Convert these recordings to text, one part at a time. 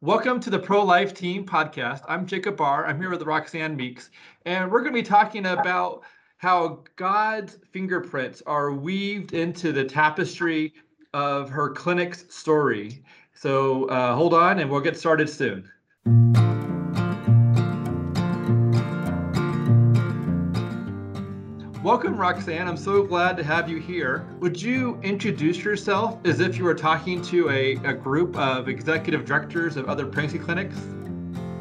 Welcome to the Pro Life Team podcast. I'm Jacob Barr. I'm here with Roxanne Meeks, and we're going to be talking about how God's fingerprints are weaved into the tapestry of her clinic's story. So uh, hold on, and we'll get started soon. Welcome, Roxanne. I'm so glad to have you here. Would you introduce yourself as if you were talking to a, a group of executive directors of other pregnancy clinics?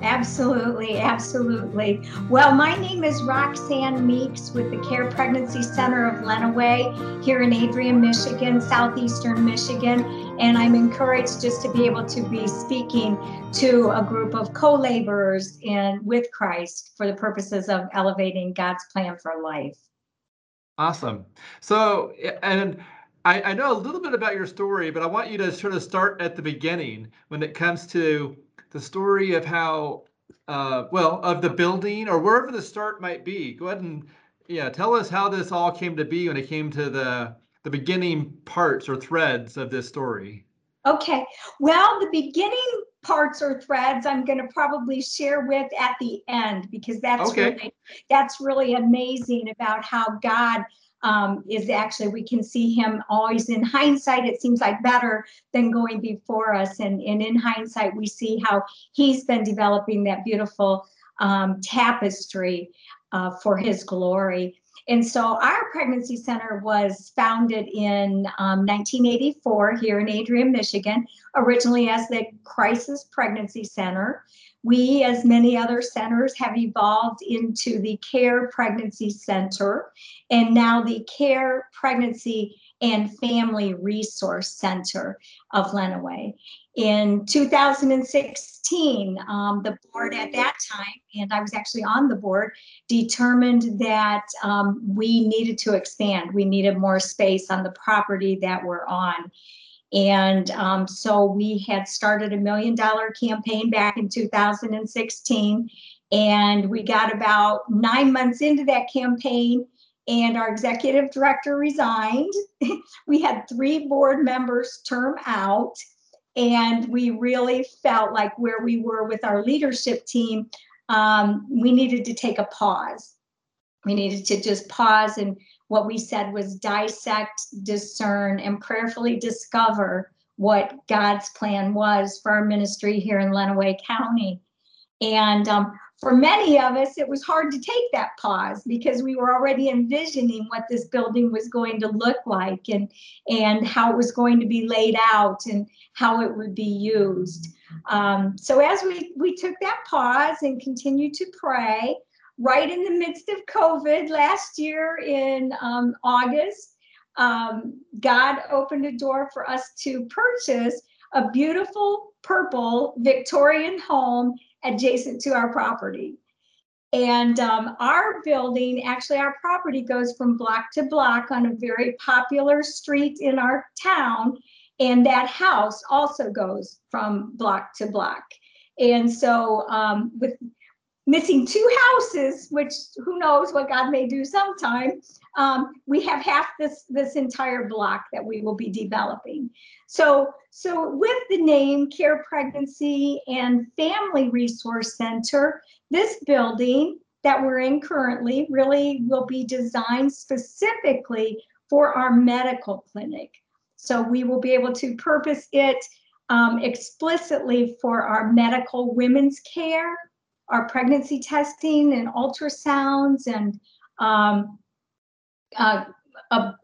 Absolutely, absolutely. Well, my name is Roxanne Meeks with the Care Pregnancy Center of Lenawee here in Adrian, Michigan, southeastern Michigan. And I'm encouraged just to be able to be speaking to a group of co laborers in with Christ for the purposes of elevating God's plan for life. Awesome. So, and I, I, know a little bit about your story, but I want you to sort of start at the beginning when it comes to the story of how, uh, well, of the building or wherever the start might be. Go ahead and, yeah, tell us how this all came to be when it came to the the beginning parts or threads of this story. Okay. Well, the beginning parts or threads I'm going to probably share with at the end because that's okay. really that's really amazing about how God um, is actually we can see him always in hindsight it seems like better than going before us and, and in hindsight we see how he's been developing that beautiful um, tapestry uh, for his glory and so our pregnancy center was founded in um, 1984 here in Adrian, Michigan, originally as the Crisis Pregnancy Center. We, as many other centers, have evolved into the Care Pregnancy Center and now the Care Pregnancy and Family Resource Center of Lenawee. In 2016, um, the board at that time, and I was actually on the board, determined that um, we needed to expand. We needed more space on the property that we're on. And um, so we had started a million dollar campaign back in 2016. And we got about nine months into that campaign and our executive director resigned. we had three board members term out, and we really felt like where we were with our leadership team, um, we needed to take a pause. We needed to just pause, and what we said was dissect, discern, and prayerfully discover what God's plan was for our ministry here in Lenawee County. And um, for many of us, it was hard to take that pause because we were already envisioning what this building was going to look like and, and how it was going to be laid out and how it would be used. Um, so as we, we took that pause and continued to pray, right in the midst of COVID last year in um, August, um, God opened a door for us to purchase a beautiful purple Victorian home adjacent to our property. And um, our building, actually, our property goes from block to block on a very popular street in our town. And that house also goes from block to block. And so, um, with missing two houses, which who knows what God may do sometime, um, we have half this this entire block that we will be developing. So, so with the name Care Pregnancy and Family Resource Center, this building that we're in currently really will be designed specifically for our medical clinic. So we will be able to purpose it um, explicitly for our medical women's care, our pregnancy testing and ultrasounds and um, uh,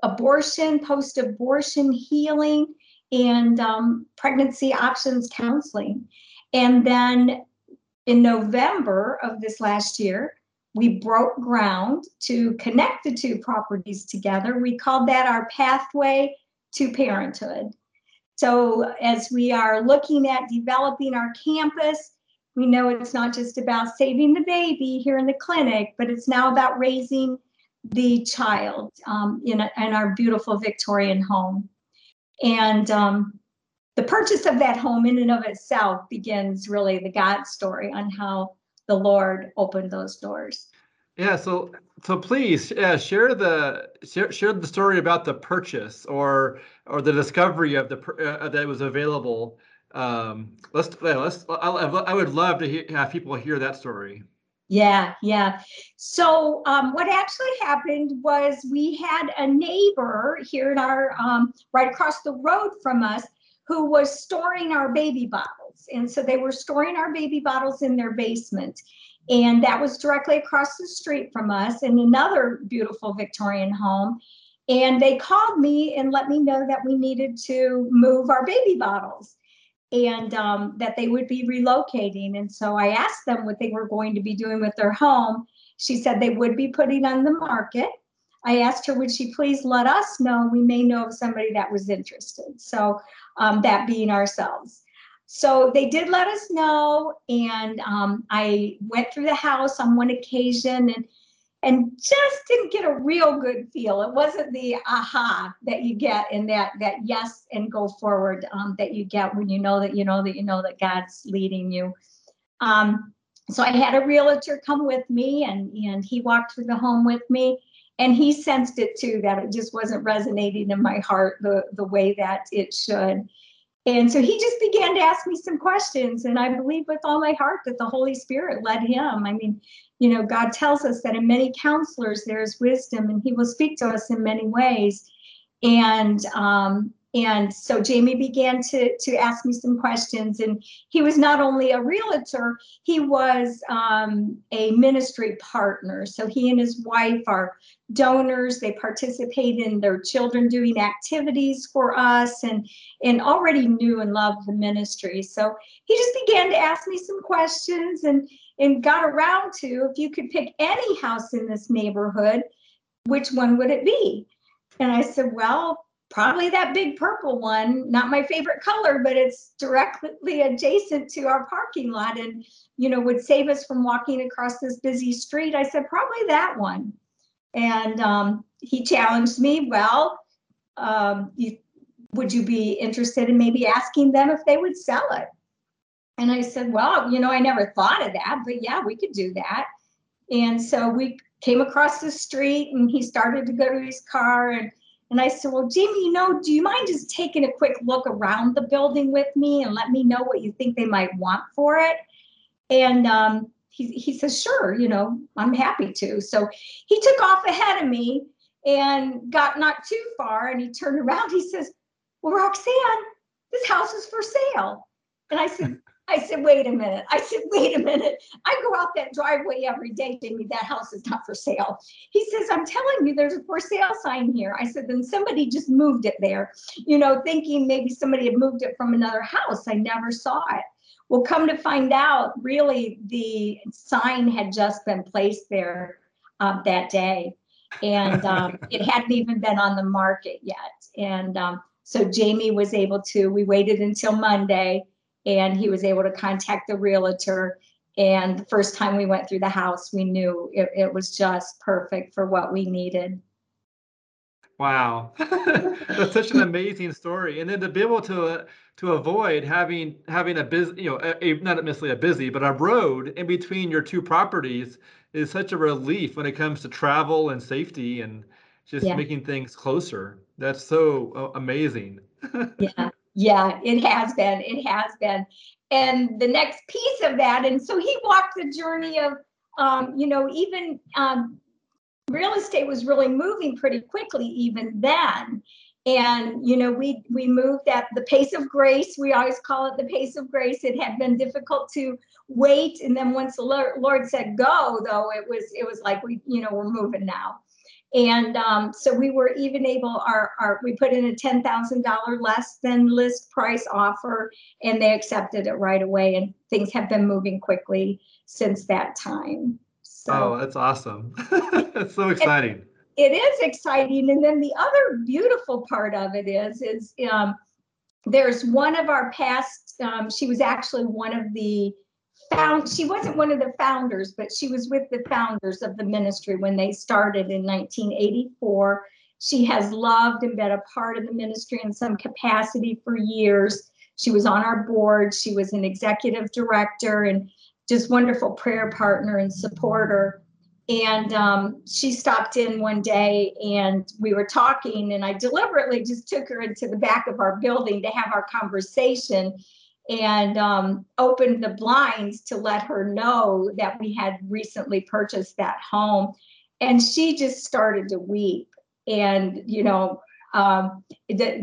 abortion, post abortion healing, and um, pregnancy options counseling. And then in November of this last year, we broke ground to connect the two properties together. We called that our pathway to parenthood. So, as we are looking at developing our campus, we know it's not just about saving the baby here in the clinic, but it's now about raising the child um, in, a, in our beautiful Victorian home. And um, the purchase of that home in and of itself begins really the God story on how the Lord opened those doors. Yeah, so so please yeah, share the share, share the story about the purchase or or the discovery of the uh, that was available um, let's let's. I, I would love to hear, have people hear that story. Yeah, yeah. So um, what actually happened was we had a neighbor here in our um, right across the road from us who was storing our baby bottles, and so they were storing our baby bottles in their basement, and that was directly across the street from us in another beautiful Victorian home. And they called me and let me know that we needed to move our baby bottles and um, that they would be relocating. And so I asked them what they were going to be doing with their home. She said they would be putting on the market. I asked her, would she please let us know? We may know of somebody that was interested. So um, that being ourselves. So they did let us know. And um, I went through the house on one occasion and and just didn't get a real good feel. It wasn't the aha that you get in that that yes and go forward um, that you get when you know that you know that you know that God's leading you. Um, so I had a realtor come with me, and and he walked through the home with me, and he sensed it too that it just wasn't resonating in my heart the the way that it should. And so he just began to ask me some questions. And I believe with all my heart that the Holy Spirit led him. I mean, you know, God tells us that in many counselors there is wisdom and he will speak to us in many ways. And um, and so Jamie began to to ask me some questions, and he was not only a realtor, he was um, a ministry partner. So he and his wife are donors. They participate in their children doing activities for us, and and already knew and loved the ministry. So he just began to ask me some questions, and and got around to if you could pick any house in this neighborhood, which one would it be? And I said, well, probably that big purple one, not my favorite color, but it's directly adjacent to our parking lot and, you know, would save us from walking across this busy street. I said, probably that one. And um, he challenged me, well, um, you, would you be interested in maybe asking them if they would sell it? And I said, well, you know, I never thought of that, but yeah, we could do that. And so we came across the street and he started to go to his car and and I said, Well, Jamie, you know, do you mind just taking a quick look around the building with me and let me know what you think they might want for it? And um, he, he says, Sure, you know, I'm happy to. So he took off ahead of me and got not too far. And he turned around. He says, Well, Roxanne, this house is for sale. And I said, I said, wait a minute. I said, wait a minute. I go out that driveway every day, Jamie. That house is not for sale. He says, I'm telling you, there's a for sale sign here. I said, then somebody just moved it there, you know, thinking maybe somebody had moved it from another house. I never saw it. Well, come to find out, really, the sign had just been placed there uh, that day. And um, it hadn't even been on the market yet. And um, so Jamie was able to, we waited until Monday and he was able to contact the realtor. And the first time we went through the house, we knew it, it was just perfect for what we needed. Wow, that's such an amazing story. And then to be able to uh, to avoid having having a busy, you know, a, a, not necessarily a busy, but a road in between your two properties is such a relief when it comes to travel and safety and just yeah. making things closer. That's so uh, amazing. yeah, yeah, it has been. It has been. And the next piece of that, and so he walked the journey of, um, you know, even um, real estate was really moving pretty quickly even then. And you know, we we moved at the pace of grace. We always call it the pace of grace. It had been difficult to wait, and then once the Lord said go, though, it was it was like we you know we're moving now. And um, so we were even able, our, our we put in a $10,000 less than list price offer and they accepted it right away. And things have been moving quickly since that time. So, oh, that's awesome. that's so exciting. It, it is exciting. And then the other beautiful part of it is, is um, there's one of our past, um, she was actually one of the found she wasn't one of the founders, but she was with the founders of the ministry when they started in 1984. She has loved and been a part of the ministry in some capacity for years. She was on our board, she was an executive director and just wonderful prayer partner and supporter. And um, she stopped in one day and we were talking, and I deliberately just took her into the back of our building to have our conversation and um, opened the blinds to let her know that we had recently purchased that home. And she just started to weep. And, you know, um,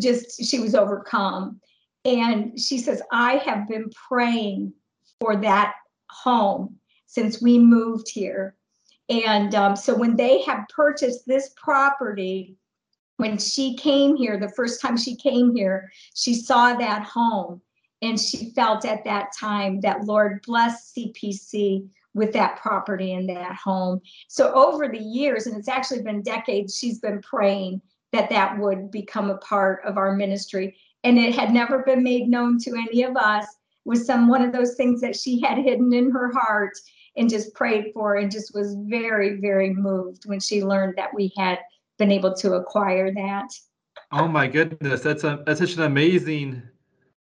just she was overcome. And she says, I have been praying for that home since we moved here. And um, so when they have purchased this property, when she came here, the first time she came here, she saw that home and she felt at that time that Lord bless CPC with that property and that home. So over the years, and it's actually been decades, she's been praying that that would become a part of our ministry. And it had never been made known to any of us. It was some one of those things that she had hidden in her heart and just prayed for and just was very, very moved when she learned that we had been able to acquire that. Oh my goodness, that's a that's such an amazing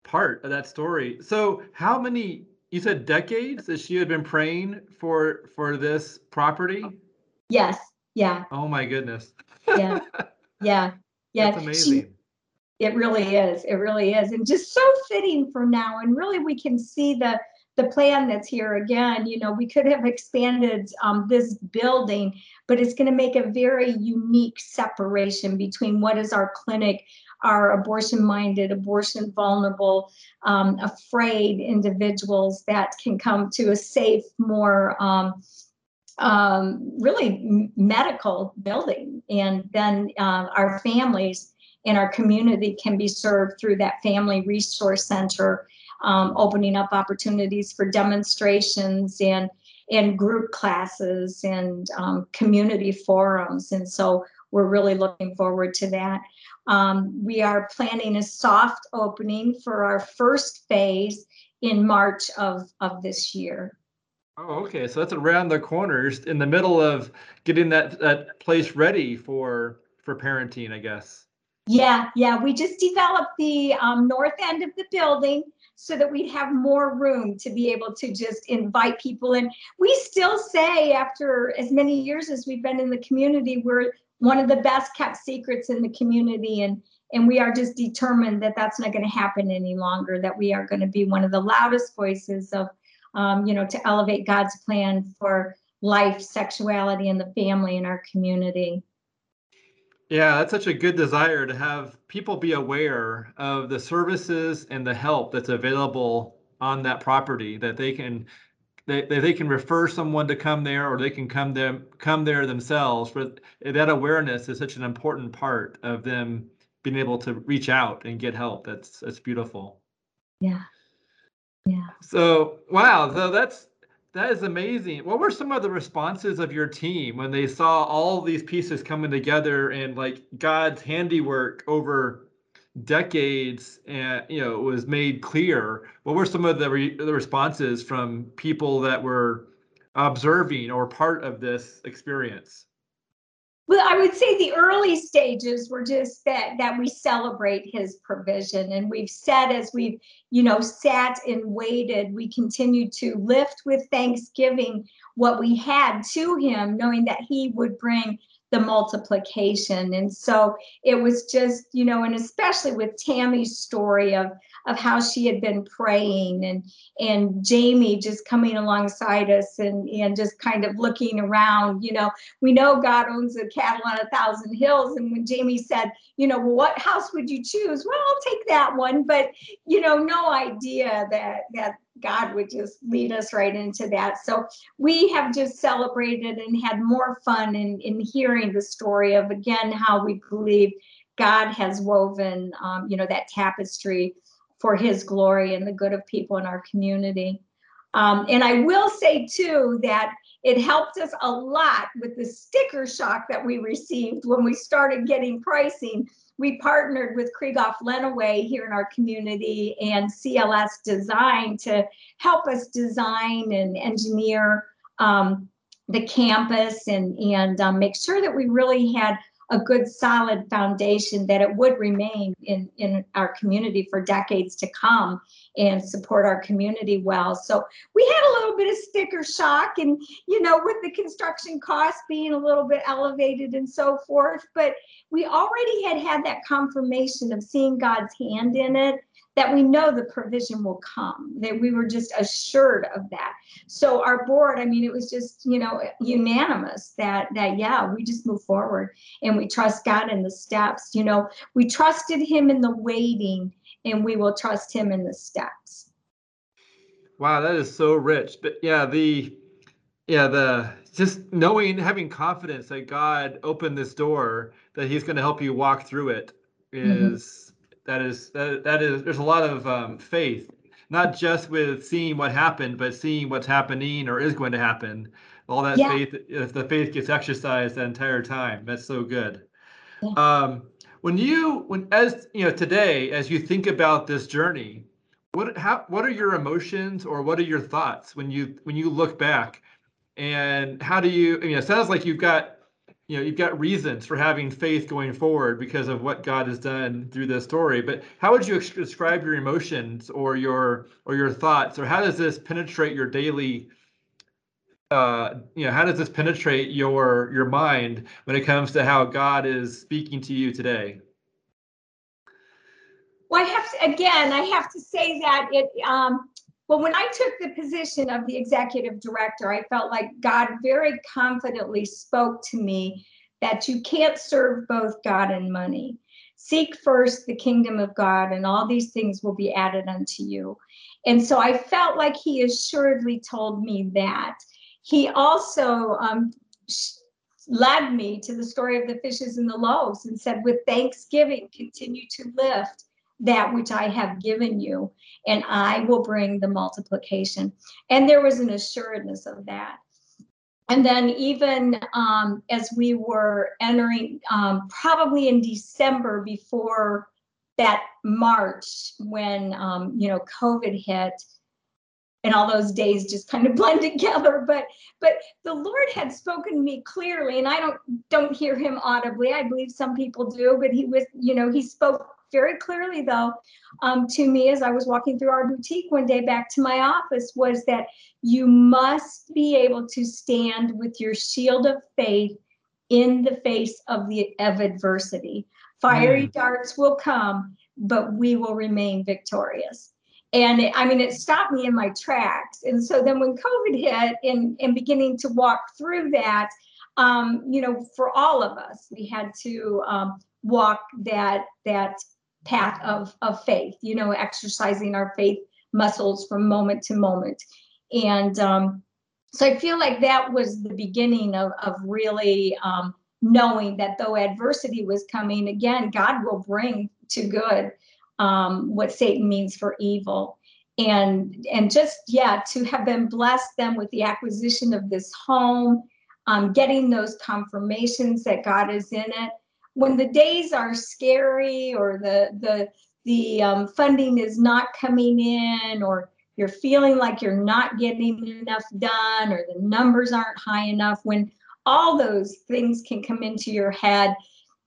part of that story. So how many you said decades that she had been praying for for this property? Yes. Yeah. Oh my goodness. yeah. Yeah. Yeah. That's amazing. She, it really is. It really is. And just so fitting for now. And really we can see the the plan that's here again, you know, we could have expanded um, this building, but it's going to make a very unique separation between what is our clinic are abortion minded, abortion vulnerable, um, afraid individuals that can come to a safe, more um, um, really medical building. And then uh, our families and our community can be served through that family resource center, um, opening up opportunities for demonstrations and and group classes and um, community forums. And so we're really looking forward to that. Um, we are planning a soft opening for our first phase in March of, of this year. Oh, okay. So that's around the corners in the middle of getting that, that place ready for for parenting, I guess. Yeah, yeah. We just developed the um, north end of the building so that we'd have more room to be able to just invite people in. We still say, after as many years as we've been in the community, we're one of the best kept secrets in the community and and we are just determined that that's not going to happen any longer that we are going to be one of the loudest voices of um, you know to elevate god's plan for life sexuality and the family in our community yeah that's such a good desire to have people be aware of the services and the help that's available on that property that they can they, they can refer someone to come there or they can come them come there themselves but that awareness is such an important part of them being able to reach out and get help. That's that's beautiful. Yeah. Yeah. So wow so that's that is amazing. What were some of the responses of your team when they saw all these pieces coming together and like god's handiwork over decades and you know was made clear? What were some of the, re- the responses from people that were observing or part of this experience well i would say the early stages were just that that we celebrate his provision and we've said as we've you know sat and waited we continue to lift with thanksgiving what we had to him knowing that he would bring the multiplication. And so it was just, you know, and especially with Tammy's story of of how she had been praying and and Jamie just coming alongside us and and just kind of looking around, you know, we know God owns the cattle on a thousand hills. And when Jamie said, you know, well, what house would you choose? Well, I'll take that one, but you know, no idea that that God would just lead us right into that. So we have just celebrated and had more fun in, in hearing the story of, again, how we believe God has woven, um, you know, that tapestry for his glory and the good of people in our community. Um, and I will say, too, that it helped us a lot with the sticker shock that we received when we started getting pricing we partnered with Krieghoff Lenawee here in our community and CLS Design to help us design and engineer um, the campus and, and um, make sure that we really had a good solid foundation that it would remain in, in our community for decades to come and support our community well. So we had a little bit of sticker shock and, you know, with the construction costs being a little bit elevated and so forth, but we already had had that confirmation of seeing God's hand in it that we know the provision will come, that we were just assured of that. So our board, I mean, it was just, you know, unanimous that, that, yeah, we just move forward and we trust God in the steps. You know, we trusted him in the waiting and we will trust him in the steps. Wow, that is so rich. But yeah, the, yeah, the just knowing, having confidence that God opened this door, that He's going to help you walk through it, mm-hmm. mm-hmm. That is that that is. There's a lot of um, faith, not just with seeing what happened, but seeing what's happening or is going to happen. All that yeah. faith, if the faith gets exercised the entire time, that's so good. Yeah. Um, when you, when as you know, today, as you think about this journey, what how what are your emotions or what are your thoughts when you when you look back? and how do you I mean it sounds like you've got you know you've got reasons for having faith going forward because of what God has done through this story. But how would you describe your emotions or your or your thoughts or how does this penetrate your daily uh you know how does this penetrate your your mind when it comes to how God is speaking to you today? Well I have to, again I have to say that it um well, when I took the position of the executive director, I felt like God very confidently spoke to me that you can't serve both God and money. Seek first the kingdom of God, and all these things will be added unto you. And so I felt like he assuredly told me that. He also um, led me to the story of the fishes and the loaves and said, with thanksgiving, continue to lift that which I have given you, and I will bring the multiplication. And there was an assuredness of that. And then, even um, as we were entering, um, probably in December before that March, when um, you know COVID hit, and all those days just kind of blend together. But but the Lord had spoken to me clearly, and I don't don't hear Him audibly. I believe some people do, but He was you know He spoke very clearly though um, to me as i was walking through our boutique one day back to my office was that you must be able to stand with your shield of faith in the face of the of adversity. Fiery mm. darts will come but we will remain victorious. And it, i mean it stopped me in my tracks. And so then when covid hit and and beginning to walk through that um, you know for all of us we had to um, walk that that path of, of faith, you know, exercising our faith muscles from moment to moment. And um, so I feel like that was the beginning of, of really um, knowing that though adversity was coming, again, God will bring to good um, what Satan means for evil. And and just yeah, to have been blessed them with the acquisition of this home, um, getting those confirmations that God is in it, when the days are scary or the the the um, funding is not coming in or you're feeling like you're not getting enough done or the numbers aren't high enough when all those things can come into your head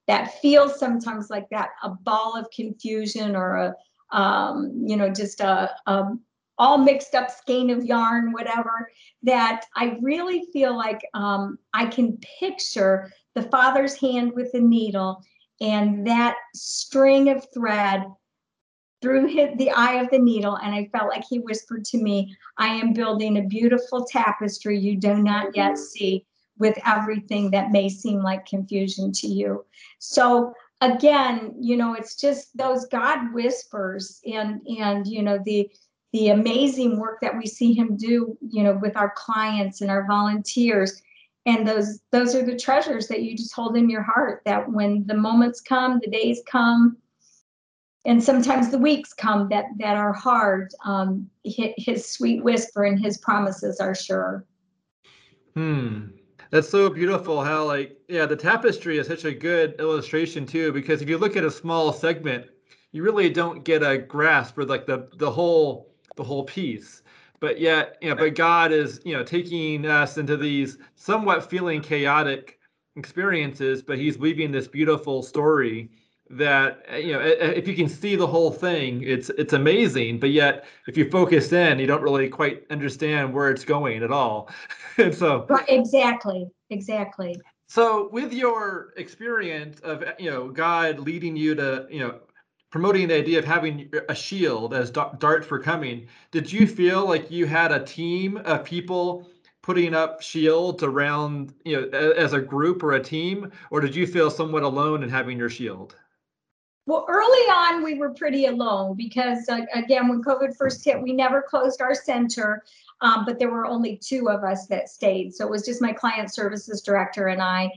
that feels sometimes like that a ball of confusion or a um, you know just a, a all mixed up skein of yarn whatever that i really feel like um, i can picture the father's hand with the needle and that string of thread through his, the eye of the needle and i felt like he whispered to me i am building a beautiful tapestry you do not yet see with everything that may seem like confusion to you. So again you know it's just those god whispers and and you know the the amazing work that we see him do you know with our clients and our volunteers. And those those are the treasures that you just hold in your heart that when the moments come the days come and sometimes the weeks come that that are hard. Um his, sweet whisper and his promises are sure. Hmm. That's so beautiful how like yeah the tapestry is such a good illustration too because if you look at a small segment you really don't get a grasp for like the the whole the whole piece. But yet, you know, but God is, you know, taking us into these somewhat feeling chaotic experiences, but He's weaving this beautiful story that uh, you know if you can see the whole thing it's it's amazing but yet if you focus in you don't really quite understand where it's going at all. And so right, exactly exactly. So with your experience of you know god leading you to you know promoting the idea of having a shield as darts were coming, did you feel like you had a team of people putting up shields around, you know, as a group or a team, or did you feel somewhat alone in having your shield? Well, early on, we were pretty alone because, uh, again, when COVID first hit, we never closed our center, um, but there were only two of us that stayed. So it was just my client services director and I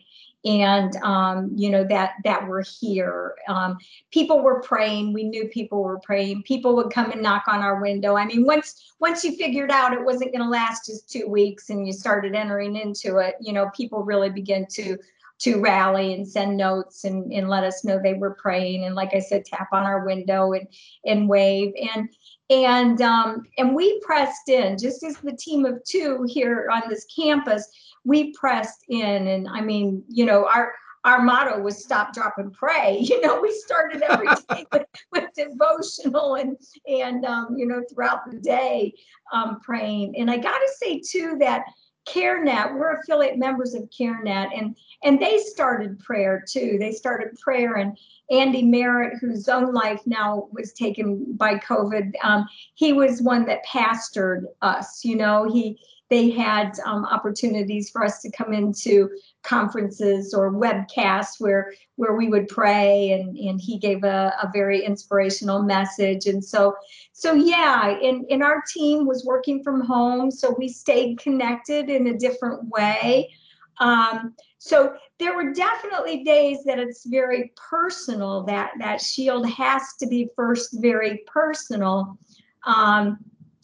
and um, you know that that were here. Um, people were praying. We knew people were praying. People would come and knock on our window. I mean once once you figured out it wasn't going to last just two weeks and you started entering into it you know people really began to to rally and send notes and, and let us know they were praying and like i said tap on our window and and wave. And and um, and we pressed in just as the team of two here on this campus we pressed in and i mean you know our our motto was stop drop and pray you know we started every day with, with devotional and and um, you know throughout the day um, praying and i gotta say too that CareNet, we're affiliate members of CareNet, and and they started prayer too. They started prayer, and Andy Merritt, whose own life now was taken by COVID, um, he was one that pastored us. You know, he they had um, opportunities for us to come into conferences or webcasts where where we would pray and and he gave a, a very inspirational message. And so so yeah and, and our team was working from home so we stayed connected in a different way. Um, so there were definitely days that it's very personal that that shield has to be first very personal. Um,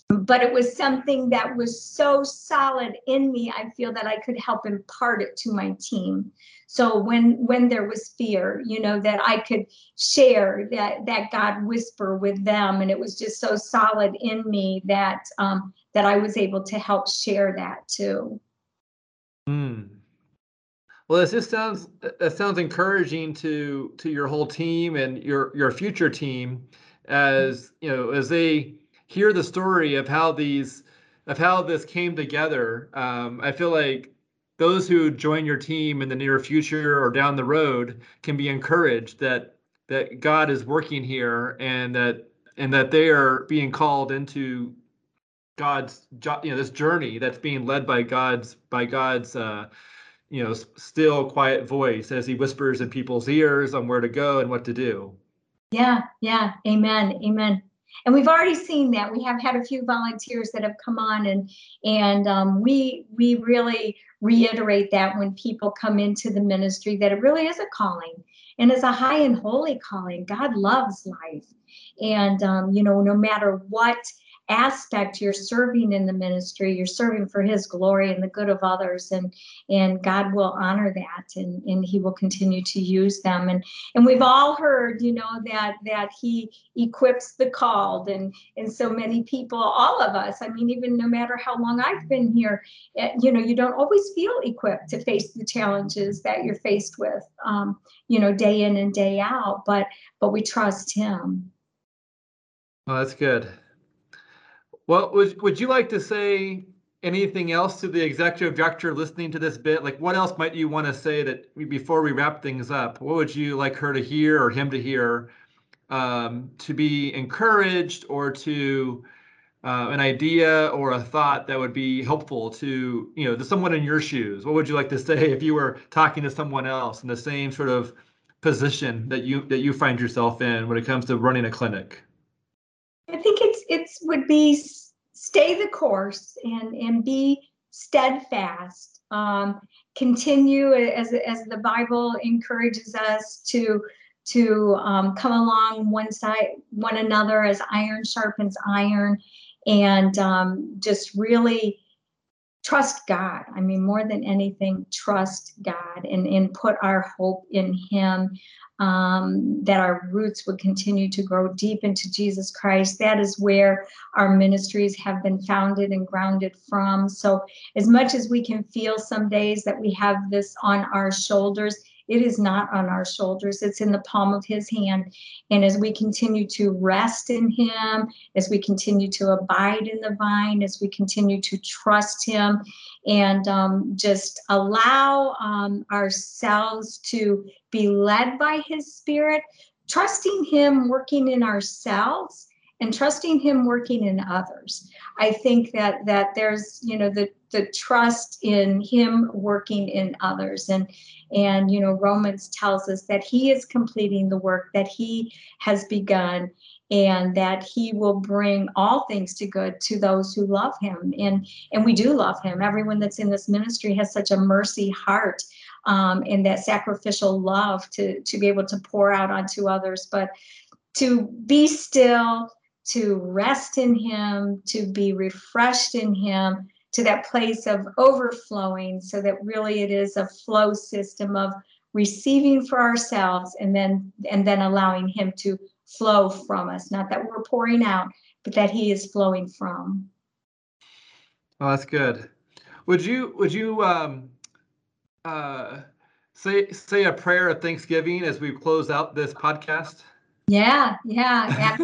but it was something that was so solid in me i feel that i could help impart it to my team so when when there was fear you know that i could share that that god whisper with them and it was just so solid in me that um that i was able to help share that too Hmm. well this just sounds that sounds encouraging to to your whole team and your your future team as you know as they hear the story of how these of how this came together. Um, I feel like those who join your team in the near future or down the road can be encouraged that that God is working here and that and that they are being called into God's you know this journey that's being led by God's by God's uh, you know still quiet voice as He whispers in people's ears on where to go and what to do. Yeah, yeah, amen, amen and we've already seen that. We have had a few volunteers that have come on and and um, we we really reiterate that when people come into the ministry that it really is a calling. And it's a high and holy calling. God loves life. And um, you know no matter what aspect you're serving in the ministry you're serving for his glory and the good of others and and god will honor that and and he will continue to use them and and we've all heard you know that that he equips the called and and so many people all of us i mean even no matter how long i've been here eh, you know you don't always feel equipped to face the challenges that you're faced with um, you know day in and day out but but we trust him Oh, that's good. Well, would, would you like to say anything else to the executive director listening to this bit? Like, what else might you want to say that before we wrap things up? What would you like her to hear or him to hear um, to be encouraged or to uh, an idea or a thought that would be helpful to you know to someone in your shoes? What would you like to say if you were talking to someone else in the same sort of position that you that you find yourself in when it comes to running a clinic? I think would be stay the course and and be steadfast. Um, continue as as the Bible encourages us to to um, come along one side one another as iron sharpens iron, and um, just really trust God. I mean, more than anything, trust God and, and put our hope in Him um, that our roots would continue to grow deep into Jesus Christ. That is where our ministries have been founded and grounded from. So, as much as we can feel some days that we have this on our shoulders, it is not on our shoulders, it's in the palm of His hand. And as we continue to rest in Him, as we continue to abide in the vine, as we continue to trust Him, and um, just allow um, ourselves to be led by His Spirit, trusting Him working in ourselves and trusting Him working in others. I think that that there's you know the the trust in Him working in others and and you know Romans tells us that He is completing the work that He has begun and that he will bring all things to good to those who love him. And and we do love him. Everyone that's in this ministry has such a mercy heart um, and that sacrificial love to to be able to pour out onto others. But to be still to rest in him to be refreshed in him to that place of overflowing so that really it is a flow system of receiving for ourselves and then and then allowing him to flow from us. Not that we're pouring out, but that He is flowing from. Oh, that's good. Would you would you um, uh, say say a prayer of thanksgiving as we close out this podcast? Yeah, yeah,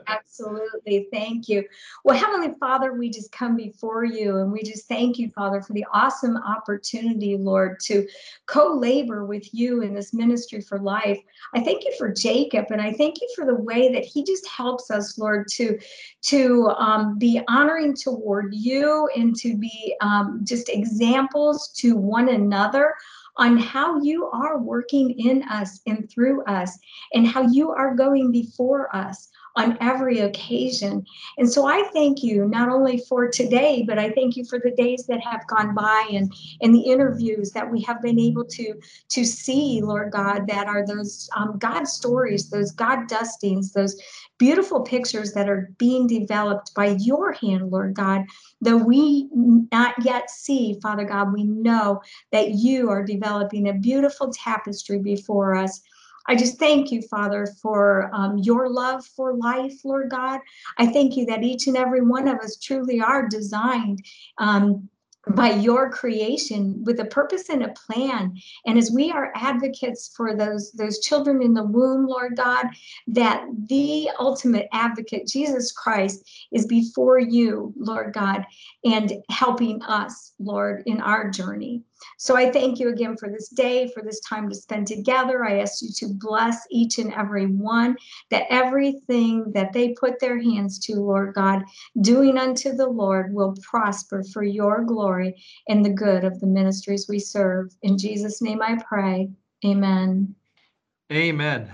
absolutely. Thank you. Well, Heavenly Father, we just come before you and we just thank you, Father, for the awesome opportunity, Lord, to co labor with you in this ministry for life. I thank you for Jacob and I thank you for the way that he just helps us, Lord, to, to um, be honoring toward you and to be um, just examples to one another on how you are working in us and through us, and how you are going before us on every occasion. And so I thank you not only for today, but I thank you for the days that have gone by and, and the interviews that we have been able to, to see, Lord God, that are those um, God stories, those God dustings, those beautiful pictures that are being developed by your hand, Lord God, though we not yet see, Father God, we know that you are developing a beautiful tapestry before us I just thank you, Father, for um, your love for life, Lord God. I thank you that each and every one of us truly are designed um, by your creation with a purpose and a plan. And as we are advocates for those those children in the womb lord god that the ultimate advocate jesus christ is before you lord god and helping us lord in our journey. So I thank you again for this day, for this time to spend together. I ask you to bless each and every one, that everything that they put their hands to, Lord God, doing unto the Lord will prosper for your glory and the good of the ministries we serve. In Jesus' name I pray. Amen. Amen.